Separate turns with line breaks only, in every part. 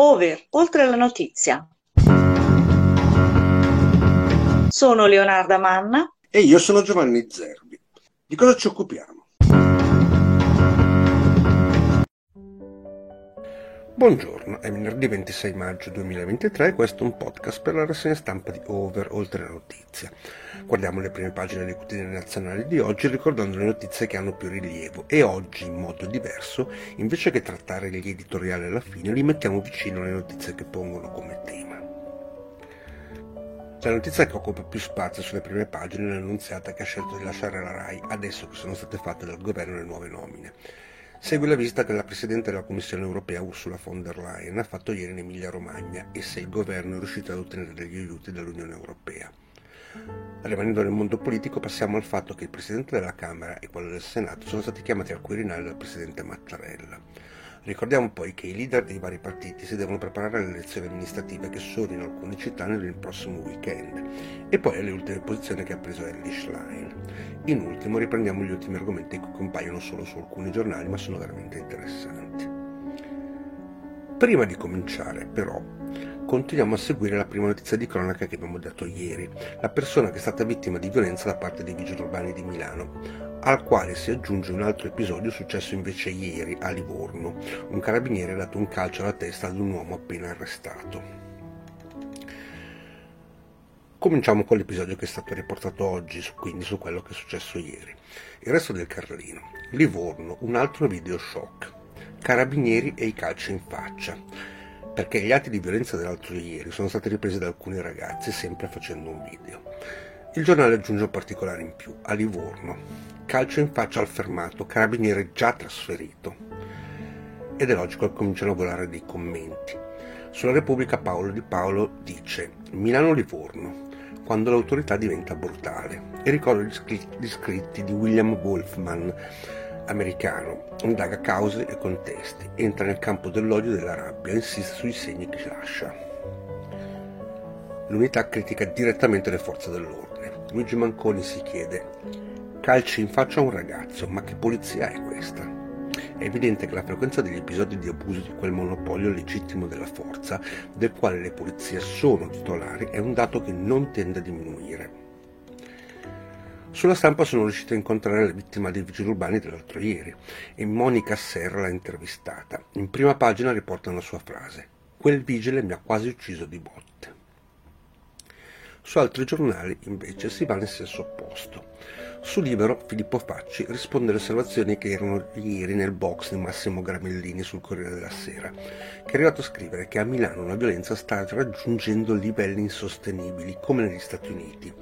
Over, oltre la notizia. Sono Leonarda Manna.
E io sono Giovanni Zerbi. Di cosa ci occupiamo? Buongiorno, è venerdì 26 maggio 2023 e questo è un podcast per la rassegna stampa di Over, oltre la notizia. Guardiamo le prime pagine dei quotidiani nazionali di oggi ricordando le notizie che hanno più rilievo e oggi, in modo diverso, invece che trattare gli editoriali alla fine, li mettiamo vicino alle notizie che pongono come tema. La notizia che occupa più spazio sulle prime pagine è l'annunziata che ha scelto di lasciare la RAI adesso che sono state fatte dal governo le nuove nomine. Segue la visita che la Presidente della Commissione europea Ursula von der Leyen ha fatto ieri in Emilia-Romagna e se il governo è riuscito ad ottenere degli aiuti dall'Unione europea. Rimanendo nel mondo politico passiamo al fatto che il Presidente della Camera e quello del Senato sono stati chiamati al Quirinale dal Presidente Mattarella. Ricordiamo poi che i leader dei vari partiti si devono preparare alle elezioni amministrative che sono in alcune città nel prossimo weekend e poi alle ultime posizioni che ha preso Ellie Schlein. In ultimo riprendiamo gli ultimi argomenti che compaiono solo su alcuni giornali ma sono veramente interessanti. Prima di cominciare però continuiamo a seguire la prima notizia di cronaca che abbiamo dato ieri, la persona che è stata vittima di violenza da parte dei vigili urbani di Milano al quale si aggiunge un altro episodio successo invece ieri a Livorno. Un carabiniere ha dato un calcio alla testa ad un uomo appena arrestato. Cominciamo con l'episodio che è stato riportato oggi, quindi su quello che è successo ieri. Il resto del Carlino. Livorno, un altro video shock. Carabinieri e i calci in faccia. Perché gli atti di violenza dell'altro ieri sono stati ripresi da alcuni ragazzi, sempre facendo un video. Il giornale aggiunge un particolare in più. A Livorno, calcio in faccia al fermato, carabiniere già trasferito. Ed è logico che cominciano a volare dei commenti. Sulla Repubblica Paolo Di Paolo dice Milano-Livorno, quando l'autorità diventa brutale. E ricordo gli scritti di William Wolfman, americano, indaga cause e contesti, entra nel campo dell'odio e della rabbia, insiste sui segni che lascia. L'unità critica direttamente le forze dell'ordine. Luigi Manconi si chiede calci in faccia a un ragazzo, ma che polizia è questa? È evidente che la frequenza degli episodi di abuso di quel monopolio legittimo della forza, del quale le polizie sono titolari, è un dato che non tende a diminuire. Sulla stampa sono riuscito a incontrare la vittima dei vigili urbani dell'altro ieri e Monica Serra l'ha intervistata. In prima pagina riporta una sua frase. Quel vigile mi ha quasi ucciso di botte. Su altri giornali invece si va nel senso opposto. Su Libero, Filippo Facci risponde alle osservazioni che erano ieri nel box di Massimo Gramellini sul Corriere della Sera, che è arrivato a scrivere che a Milano la violenza sta raggiungendo livelli insostenibili, come negli Stati Uniti.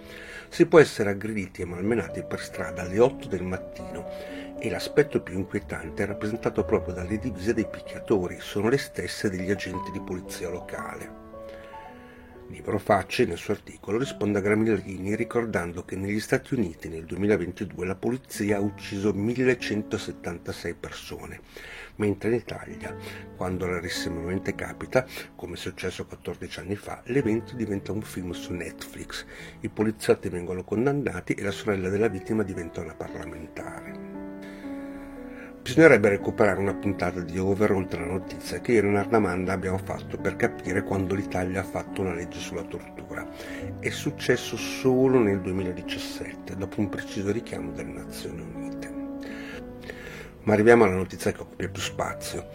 Si può essere aggrediti e malmenati per strada alle 8 del mattino e l'aspetto più inquietante è rappresentato proprio dalle divise dei picchiatori, sono le stesse degli agenti di polizia locale. Libro Facce, nel suo articolo, risponde a Gramellini ricordando che negli Stati Uniti nel 2022 la polizia ha ucciso 1176 persone, mentre in Italia, quando rarissimamente capita, come è successo 14 anni fa, l'evento diventa un film su Netflix, i poliziotti vengono condannati e la sorella della vittima diventa una parlamentare. Bisognerebbe recuperare una puntata di Over oltre la notizia che io e Leonardo Amanda abbiamo fatto per capire quando l'Italia ha fatto una legge sulla tortura. È successo solo nel 2017, dopo un preciso richiamo delle Nazioni Unite. Ma arriviamo alla notizia che occupa più spazio.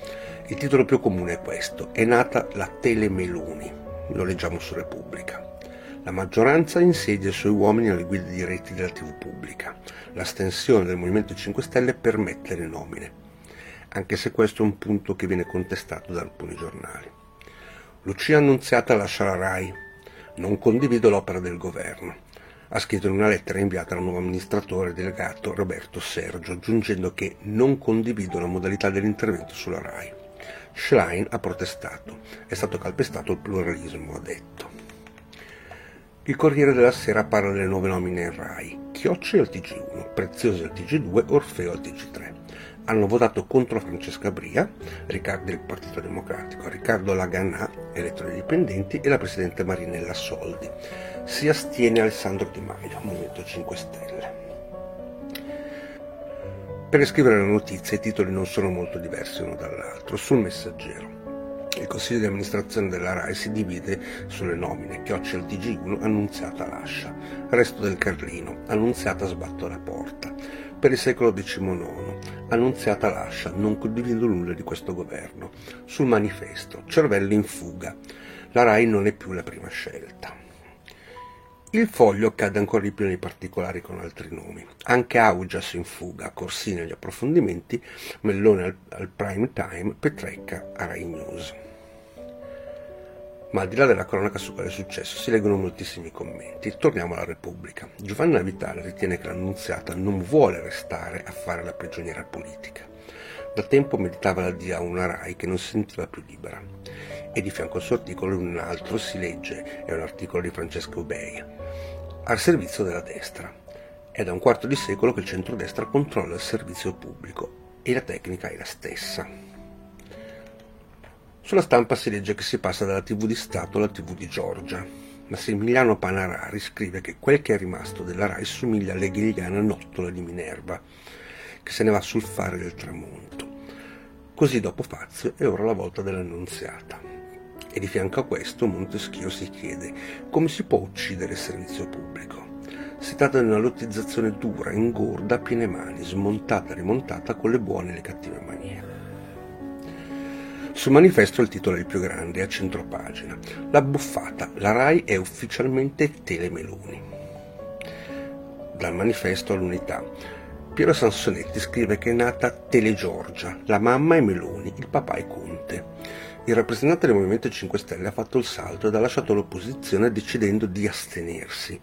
Il titolo più comune è questo. È nata la Telemeloni. Lo leggiamo su Repubblica. La maggioranza insedia i suoi uomini alle guide di della TV pubblica. L'astensione del Movimento 5 Stelle permette le nomine, anche se questo è un punto che viene contestato da alcuni giornali. Lucia Annunziata lascia la RAI. Non condivido l'opera del governo. Ha scritto in una lettera inviata al nuovo amministratore delegato Roberto Sergio, aggiungendo che non condivido la modalità dell'intervento sulla RAI. Schlein ha protestato. È stato calpestato il pluralismo, ha detto. Il Corriere della Sera parla delle nuove nomine in RAI. Chiocci al TG1, Preziosi al TG2, Orfeo al TG3. Hanno votato contro Francesca Bria, Riccardo del Partito Democratico, Riccardo Laganà, elettori dipendenti, e la Presidente Marinella Soldi. Si astiene Alessandro Di Maio, Movimento 5 Stelle. Per scrivere la notizia i titoli non sono molto diversi uno dall'altro. Sul messaggero. Il consiglio di amministrazione della RAI si divide sulle nomine. Chioccia il TG1, Annunziata lascia. Resto del Carlino, Annunziata sbatto la porta. Per il secolo XIX, Annunziata lascia, non condivido nulla di questo governo. Sul manifesto, cervello in fuga. La RAI non è più la prima scelta. Il foglio cade ancora di più nei particolari con altri nomi. Anche Augias in fuga, Corsini agli approfondimenti, Mellone al, al prime time, Petrecca a Rai News. Ma al di là della cronaca su quale è successo, si leggono moltissimi commenti. Torniamo alla Repubblica. Giovanna Vitale ritiene che l'annunziata non vuole restare a fare la prigioniera politica. Da tempo meditava la dia a una RAI che non si sentiva più libera. E di fianco al suo articolo un altro si legge, è un articolo di Francesco Bei, al servizio della destra. È da un quarto di secolo che il centrodestra controlla il servizio pubblico e la tecnica è la stessa. Sulla stampa si legge che si passa dalla TV di Stato alla TV di Giorgia. Massimiliano Panarari scrive che quel che è rimasto della RAI somiglia all'hegeliana nottola di Minerva, che se ne va sul fare del tramonto. Così dopo Fazio è ora la volta dell'annunziata. E di fianco a questo Montesquieu si chiede come si può uccidere il servizio pubblico. Si tratta di una lottizzazione dura, ingorda, a piene mani, smontata e rimontata con le buone e le cattive manie. Sul manifesto il titolo è il più grande, a centropagina. La buffata, la RAI è ufficialmente Telemeloni. Dal manifesto all'unità. Piero Sansonetti scrive che è nata Telegiorgia, la mamma è Meloni, il papà è Conte. Il rappresentante del Movimento 5 Stelle ha fatto il salto ed ha lasciato l'opposizione decidendo di astenersi.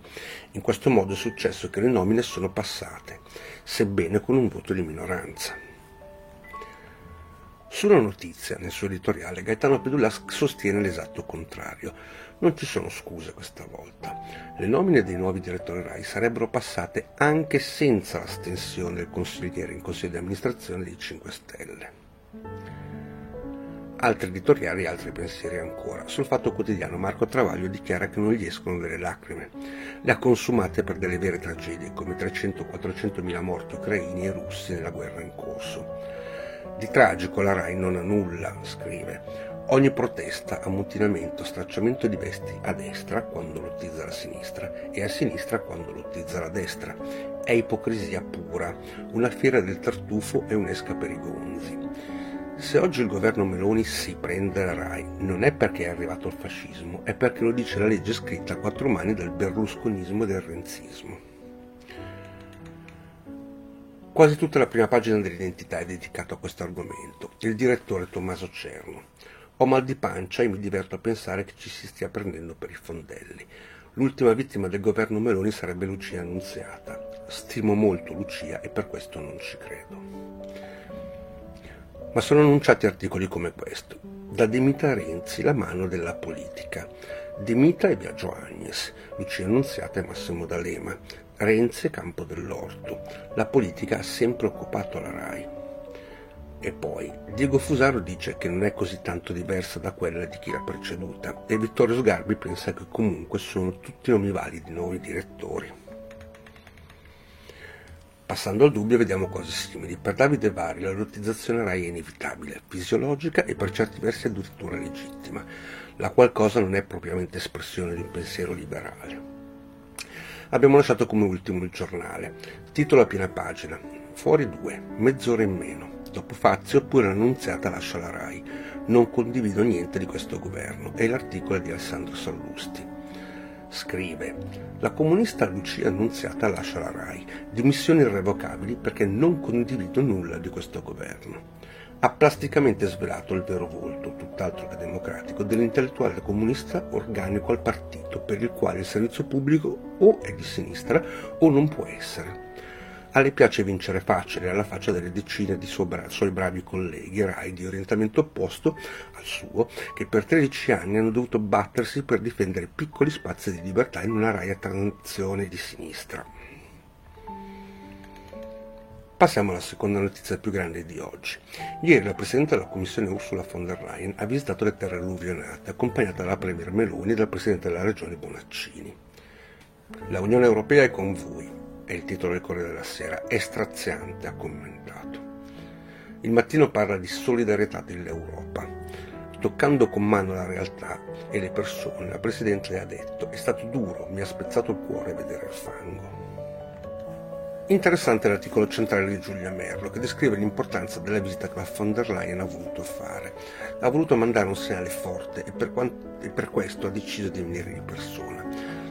In questo modo è successo che le nomine sono passate, sebbene con un voto di minoranza. Sulla notizia, nel suo editoriale, Gaetano Pedula sostiene l'esatto contrario. Non ci sono scuse questa volta. Le nomine dei nuovi direttori RAI sarebbero passate anche senza l'astensione del consigliere in consiglio di amministrazione dei 5 Stelle. Altri editoriali e altri pensieri ancora. Sul Fatto Quotidiano Marco Travaglio dichiara che non gli escono delle lacrime. Le ha consumate per delle vere tragedie come 300-400 mila morti ucraini e russi nella guerra in corso. Di tragico la RAI non ha nulla, scrive. Ogni protesta, ammutinamento, stracciamento di vesti a destra quando lottizza la sinistra e a sinistra quando lottizza la destra. È ipocrisia pura, una fiera del tartufo e un'esca per i gonzi. Se oggi il governo Meloni si prende la RAI non è perché è arrivato il fascismo, è perché lo dice la legge scritta a quattro mani del berlusconismo e del renzismo. Quasi tutta la prima pagina dell'identità è dedicata a questo argomento. Il direttore Tommaso Cerno. Ho mal di pancia e mi diverto a pensare che ci si stia prendendo per i fondelli. L'ultima vittima del governo Meloni sarebbe Lucia Annunziata. Stimo molto Lucia e per questo non ci credo. Ma sono annunciati articoli come questo. Da Demita Renzi, la mano della politica. Demita e Biagio Agnes, Lucia Annunziata e Massimo D'Alema, Renzi e Campo dell'Orto. La politica ha sempre occupato la RAI. E poi Diego Fusaro dice che non è così tanto diversa da quella di chi l'ha preceduta e Vittorio Sgarbi pensa che comunque sono tutti nomi validi nuovi direttori. Passando al dubbio vediamo cose simili. Per Davide Vari la lottizzazione RAI è inevitabile, fisiologica e per certi versi addirittura legittima. La qualcosa non è propriamente espressione di un pensiero liberale. Abbiamo lasciato come ultimo il giornale. Titolo a piena pagina. Fuori due, mezz'ora in meno. Dopo Fazio pure l'annunziata lascia la RAI. Non condivido niente di questo governo. È l'articolo di Alessandro Sallusti. Scrive, la comunista Lucia Annunziata lascia la RAI, dimissioni irrevocabili perché non condivido nulla di questo governo ha plasticamente svelato il vero volto, tutt'altro che democratico, dell'intellettuale comunista organico al partito, per il quale il servizio pubblico o è di sinistra o non può essere. A lei piace vincere facile, alla faccia delle decine di bra- suoi bravi colleghi RAI di orientamento opposto al suo, che per 13 anni hanno dovuto battersi per difendere piccoli spazi di libertà in una RAI a transizione di sinistra. Passiamo alla seconda notizia più grande di oggi. Ieri la Presidente della Commissione Ursula von der Leyen ha visitato le terre alluvionate, accompagnata dalla Premier Meloni e dal Presidente della Regione Bonaccini. La Unione Europea è con voi, è il titolo del Corriere della Sera, è straziante, ha commentato. Il mattino parla di solidarietà dell'Europa. Toccando con mano la realtà e le persone, la Presidente le ha detto è stato duro, mi ha spezzato il cuore vedere il fango. Interessante l'articolo centrale di Giulia Merlo che descrive l'importanza della visita che la von der Leyen ha voluto fare. Ha voluto mandare un segnale forte e per, quant- e per questo ha deciso di venire di persona.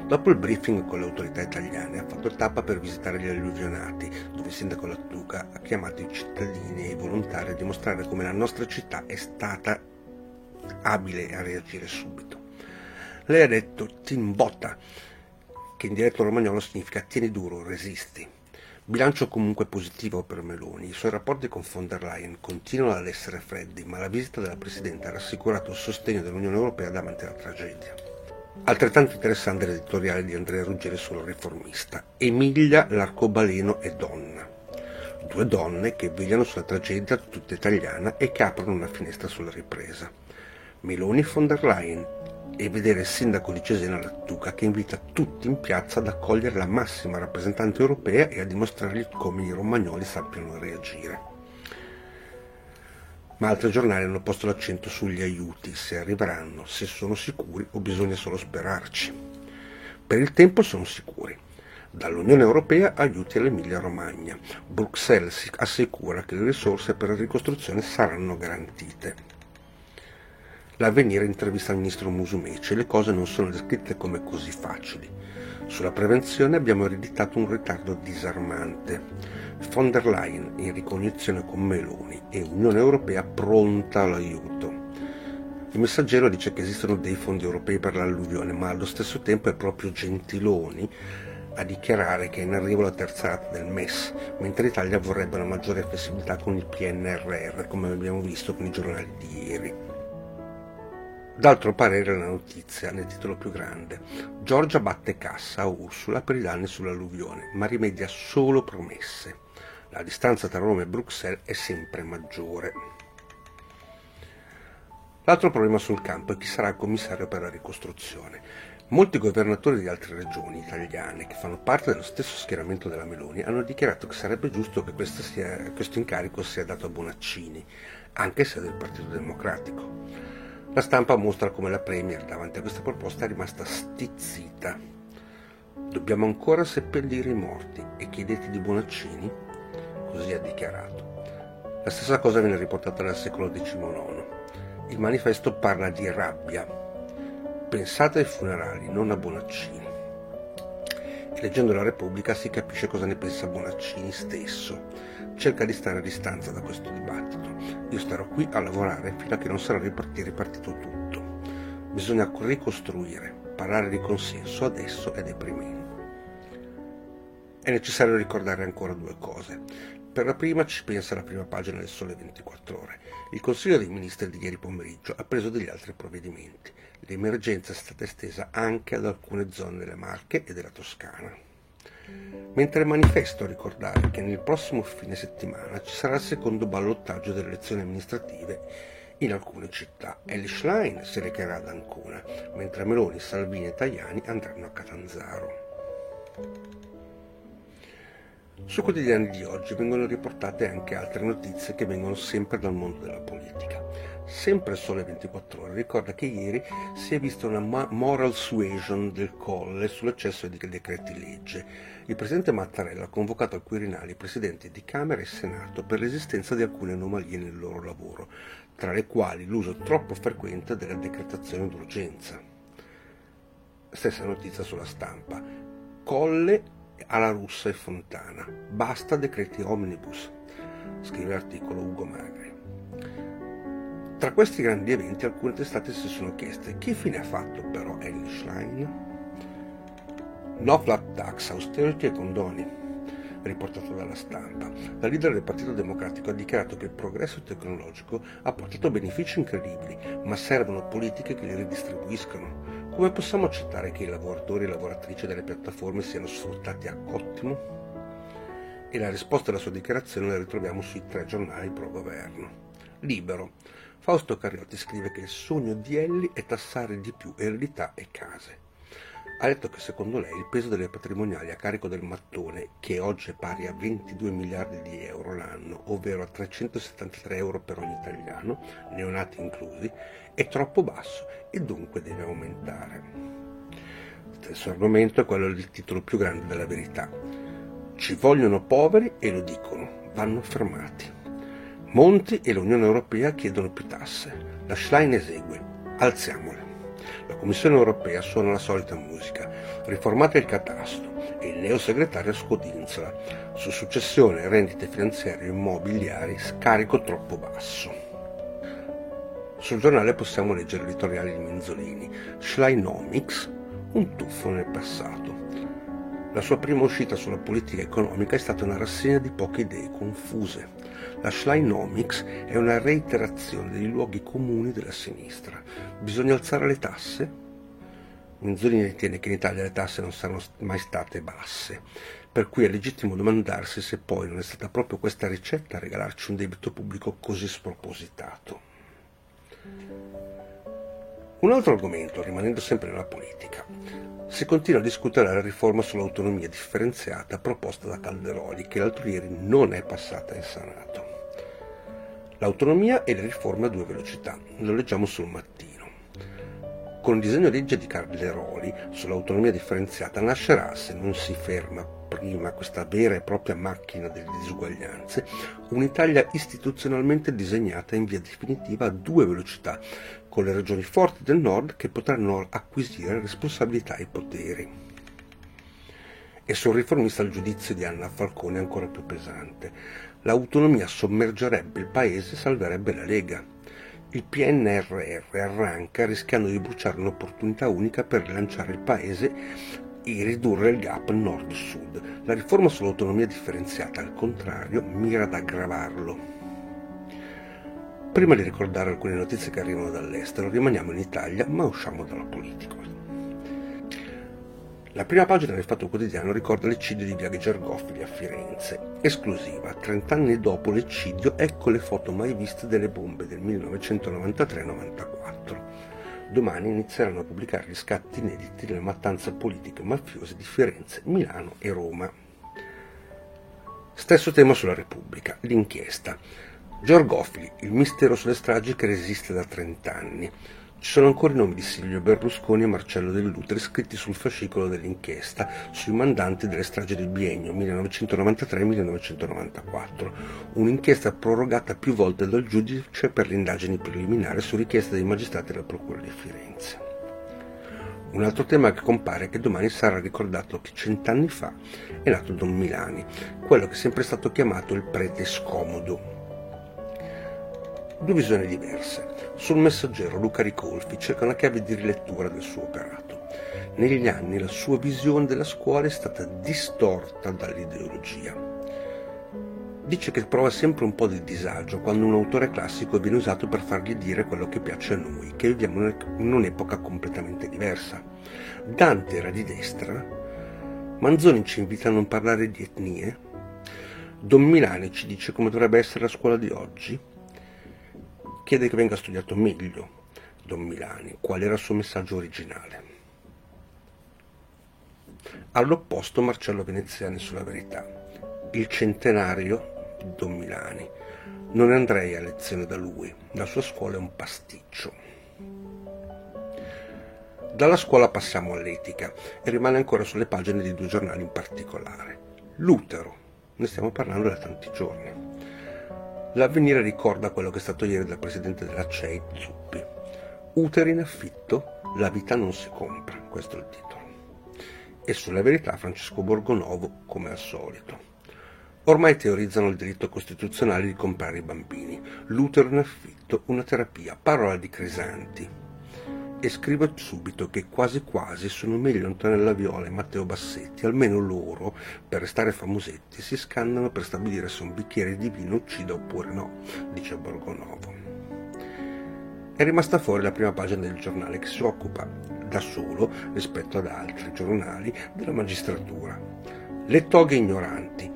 Dopo il briefing con le autorità italiane ha fatto tappa per visitare gli alluvionati, dove il sindaco Lattuca ha chiamato i cittadini e i volontari a dimostrare come la nostra città è stata abile a reagire subito. Lei ha detto Timbotta, che in dialetto romagnolo significa tieni duro, resisti. Bilancio comunque positivo per Meloni. I suoi rapporti con von der Leyen continuano ad essere freddi, ma la visita della Presidente ha rassicurato il sostegno dell'Unione Europea davanti alla tragedia. Altrettanto interessante l'editoriale di Andrea Ruggeri sul riformista. Emilia l'arcobaleno è donna. Due donne che vegliano sulla tragedia tutta italiana e che aprono una finestra sulla ripresa. Meloni von der Leyen, e vedere il sindaco di Cesena Lattuca che invita tutti in piazza ad accogliere la massima rappresentante europea e a dimostrargli come i romagnoli sappiano reagire. Ma altri giornali hanno posto l'accento sugli aiuti, se arriveranno, se sono sicuri o bisogna solo sperarci. Per il tempo sono sicuri. Dall'Unione Europea aiuti all'Emilia Romagna. Bruxelles assicura che le risorse per la ricostruzione saranno garantite. L'avvenire intervista il ministro Musumeci e le cose non sono descritte come così facili. Sulla prevenzione abbiamo ereditato un ritardo disarmante. Von der Leyen in ricognizione con Meloni e Unione Europea pronta all'aiuto. Il messaggero dice che esistono dei fondi europei per l'alluvione, ma allo stesso tempo è proprio Gentiloni a dichiarare che è in arrivo la terza rata del MES, mentre l'Italia vorrebbe una maggiore flessibilità con il PNRR, come abbiamo visto con i giornali di ieri. D'altro parere la notizia, nel titolo più grande. Giorgia batte cassa a Ursula per i danni sull'alluvione, ma rimedia solo promesse. La distanza tra Roma e Bruxelles è sempre maggiore. L'altro problema sul campo è chi sarà il commissario per la ricostruzione. Molti governatori di altre regioni italiane che fanno parte dello stesso schieramento della Meloni hanno dichiarato che sarebbe giusto che questo, sia, questo incarico sia dato a Bonaccini, anche se del Partito Democratico. La stampa mostra come la Premier davanti a questa proposta è rimasta stizzita. Dobbiamo ancora seppellire i morti e chiedete di Bonaccini? Così ha dichiarato. La stessa cosa viene riportata dal secolo XIX. Il manifesto parla di rabbia. Pensate ai funerali, non a Bonaccini. E leggendo la Repubblica si capisce cosa ne pensa Bonaccini stesso cerca di stare a distanza da questo dibattito. Io starò qui a lavorare fino a che non sarà ripartito tutto. Bisogna ricostruire, parlare di consenso adesso è deprimente. È necessario ricordare ancora due cose. Per la prima ci pensa la prima pagina del Sole 24 ore. Il Consiglio dei Ministri di ieri pomeriggio ha preso degli altri provvedimenti. L'emergenza è stata estesa anche ad alcune zone delle Marche e della Toscana. Mentre manifesto a ricordare che nel prossimo fine settimana ci sarà il secondo ballottaggio delle elezioni amministrative in alcune città. Ellie Schlein si recherà ad Ancona, mentre Meloni, Salvini e Tajani andranno a Catanzaro. Sui quotidiani di oggi vengono riportate anche altre notizie che vengono sempre dal mondo della politica. Sempre Sole 24 Ore ricorda che ieri si è vista una moral suasion del Colle sull'eccesso di decreti legge. Il presidente Mattarella ha convocato al Quirinale i presidenti di Camera e Senato per l'esistenza di alcune anomalie nel loro lavoro, tra le quali l'uso troppo frequente della decretazione d'urgenza. Stessa notizia sulla stampa. Colle alla russa e Fontana. Basta decreti omnibus, scrive l'articolo Ugo Magri. Tra questi grandi eventi alcune testate si sono chieste che fine ha fatto però Ellie Schlein? No flat tax, austerity e condoni, riportato dalla stampa. La leader del Partito Democratico ha dichiarato che il progresso tecnologico ha portato benefici incredibili, ma servono politiche che li ridistribuiscano. Come possiamo accettare che i lavoratori e lavoratrici delle piattaforme siano sfruttati a cottimo? E la risposta alla sua dichiarazione la ritroviamo sui tre giornali pro governo. Libero. Fausto Carriotti scrive che il sogno di Elli è tassare di più eredità e case. ha detto che secondo lei il peso delle patrimoniali a carico del mattone, che oggi è pari a 22 miliardi di euro l'anno, ovvero a 373 euro per ogni italiano, neonati inclusi, è troppo basso e dunque deve aumentare. Stesso argomento è quello del titolo più grande della verità. Ci vogliono poveri e lo dicono, vanno fermati. Monti e l'Unione Europea chiedono più tasse. La Schlein esegue, alziamole. La Commissione europea suona la solita musica, riformate il catasto e il neosegretario scodinzola su successione e rendite finanziarie immobiliari scarico troppo basso. Sul giornale possiamo leggere l'editoriale di Menzolini, Schleinomics, un tuffo nel passato. La sua prima uscita sulla politica economica è stata una rassegna di poche idee confuse. La Schleinomics è una reiterazione dei luoghi comuni della sinistra. Bisogna alzare le tasse? Menzolini ritiene che in Italia le tasse non saranno mai state basse, per cui è legittimo domandarsi se poi non è stata proprio questa ricetta a regalarci un debito pubblico così spropositato. Un altro argomento, rimanendo sempre nella politica, si continua a discutere la riforma sull'autonomia differenziata proposta da Calderoli, che l'altro ieri non è passata in Senato. L'autonomia e le riforme a due velocità, lo leggiamo sul mattino. Con il disegno di legge di Calderoli sull'autonomia differenziata nascerà, se non si ferma prima questa vera e propria macchina delle disuguaglianze, un'Italia istituzionalmente disegnata in via definitiva a due velocità, con le regioni forti del nord che potranno acquisire responsabilità e poteri. E sul riformista il giudizio di Anna Falcone è ancora più pesante. L'autonomia sommergerebbe il paese e salverebbe la Lega. Il PNRR arranca rischiando di bruciare un'opportunità unica per rilanciare il paese e ridurre il gap nord-sud. La riforma sull'autonomia differenziata, al contrario, mira ad aggravarlo. Prima di ricordare alcune notizie che arrivano dall'estero, rimaniamo in Italia, ma usciamo dalla politica. La prima pagina del Fatto Quotidiano ricorda l'eccidio di Via Gergofili a Firenze. Esclusiva, 30 anni dopo l'eccidio, ecco le foto mai viste delle bombe del 1993-94. Domani inizieranno a pubblicare gli scatti inediti delle mattanze politiche mafiose di Firenze, Milano e Roma. Stesso tema sulla Repubblica, l'inchiesta. Giorgofili, il mistero sulle stragi che resiste da 30 anni. Ci sono ancora i nomi di Silvio Berlusconi e Marcello Dell'Utri scritti sul fascicolo dell'inchiesta sui mandanti delle stragi del biennio 1993-1994, un'inchiesta prorogata più volte dal giudice per le indagini preliminari su richiesta dei magistrati della Procura di Firenze. Un altro tema che compare è che domani sarà ricordato che cent'anni fa è nato Don Milani, quello che è sempre stato chiamato il prete scomodo, Due visioni diverse. Sul messaggero Luca Ricolfi cerca una chiave di rilettura del suo operato. Negli anni la sua visione della scuola è stata distorta dall'ideologia. Dice che prova sempre un po' di disagio quando un autore classico viene usato per fargli dire quello che piace a noi, che viviamo in un'epoca completamente diversa. Dante era di destra, Manzoni ci invita a non parlare di etnie, Don Milani ci dice come dovrebbe essere la scuola di oggi, chiede che venga studiato meglio Don Milani, qual era il suo messaggio originale. All'opposto Marcello Veneziani sulla verità, il centenario di Don Milani. Non andrei a lezione da lui, la sua scuola è un pasticcio. Dalla scuola passiamo all'etica e rimane ancora sulle pagine di due giornali in particolare. L'utero, ne stiamo parlando da tanti giorni. L'avvenire ricorda quello che è stato ieri dal presidente della CEI, Zuppi. Uteri in affitto, la vita non si compra, questo è il titolo. E sulla verità Francesco Borgonovo, come al solito. Ormai teorizzano il diritto costituzionale di comprare i bambini. L'utero in affitto, una terapia, parola di Crisanti, e scrivo subito che quasi quasi sono meglio Antonella Viola e Matteo Bassetti, almeno loro, per restare famosetti, si scannano per stabilire se un bicchiere di vino uccida oppure no, dice Borgonovo. È rimasta fuori la prima pagina del giornale che si occupa da solo, rispetto ad altri giornali, della magistratura. Le toghe ignoranti,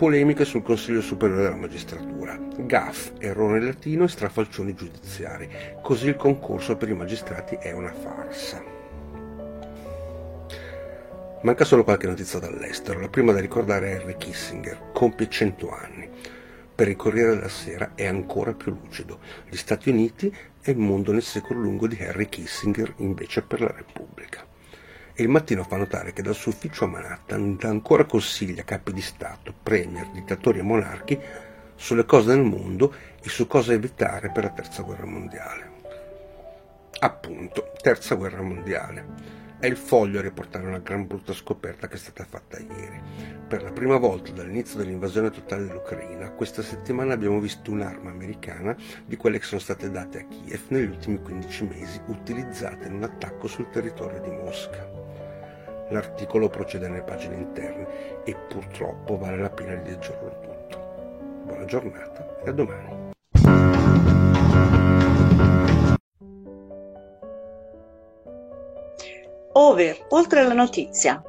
polemiche sul Consiglio Superiore della Magistratura, gaff, errore latino e strafalcioni giudiziari. Così il concorso per i magistrati è una farsa. Manca solo qualche notizia dall'estero. La prima da ricordare è Henry Kissinger, compie 100 anni. Per il Corriere della Sera è ancora più lucido. Gli Stati Uniti e il mondo nel secolo lungo di Henry Kissinger invece per la Repubblica. E il mattino fa notare che dal suo ufficio a Manhattan dà ancora consigli a capi di Stato, premier, dittatori e monarchi sulle cose del mondo e su cosa evitare per la terza guerra mondiale. Appunto, terza guerra mondiale. È il foglio a riportare una gran brutta scoperta che è stata fatta ieri. Per la prima volta dall'inizio dell'invasione totale dell'Ucraina, questa settimana abbiamo visto un'arma americana di quelle che sono state date a Kiev negli ultimi 15 mesi, utilizzate in un attacco sul territorio di Mosca. L'articolo procede nelle pagine interne e purtroppo vale la pena di leggerlo tutto. Buona giornata e a domani.
Over, oltre la notizia.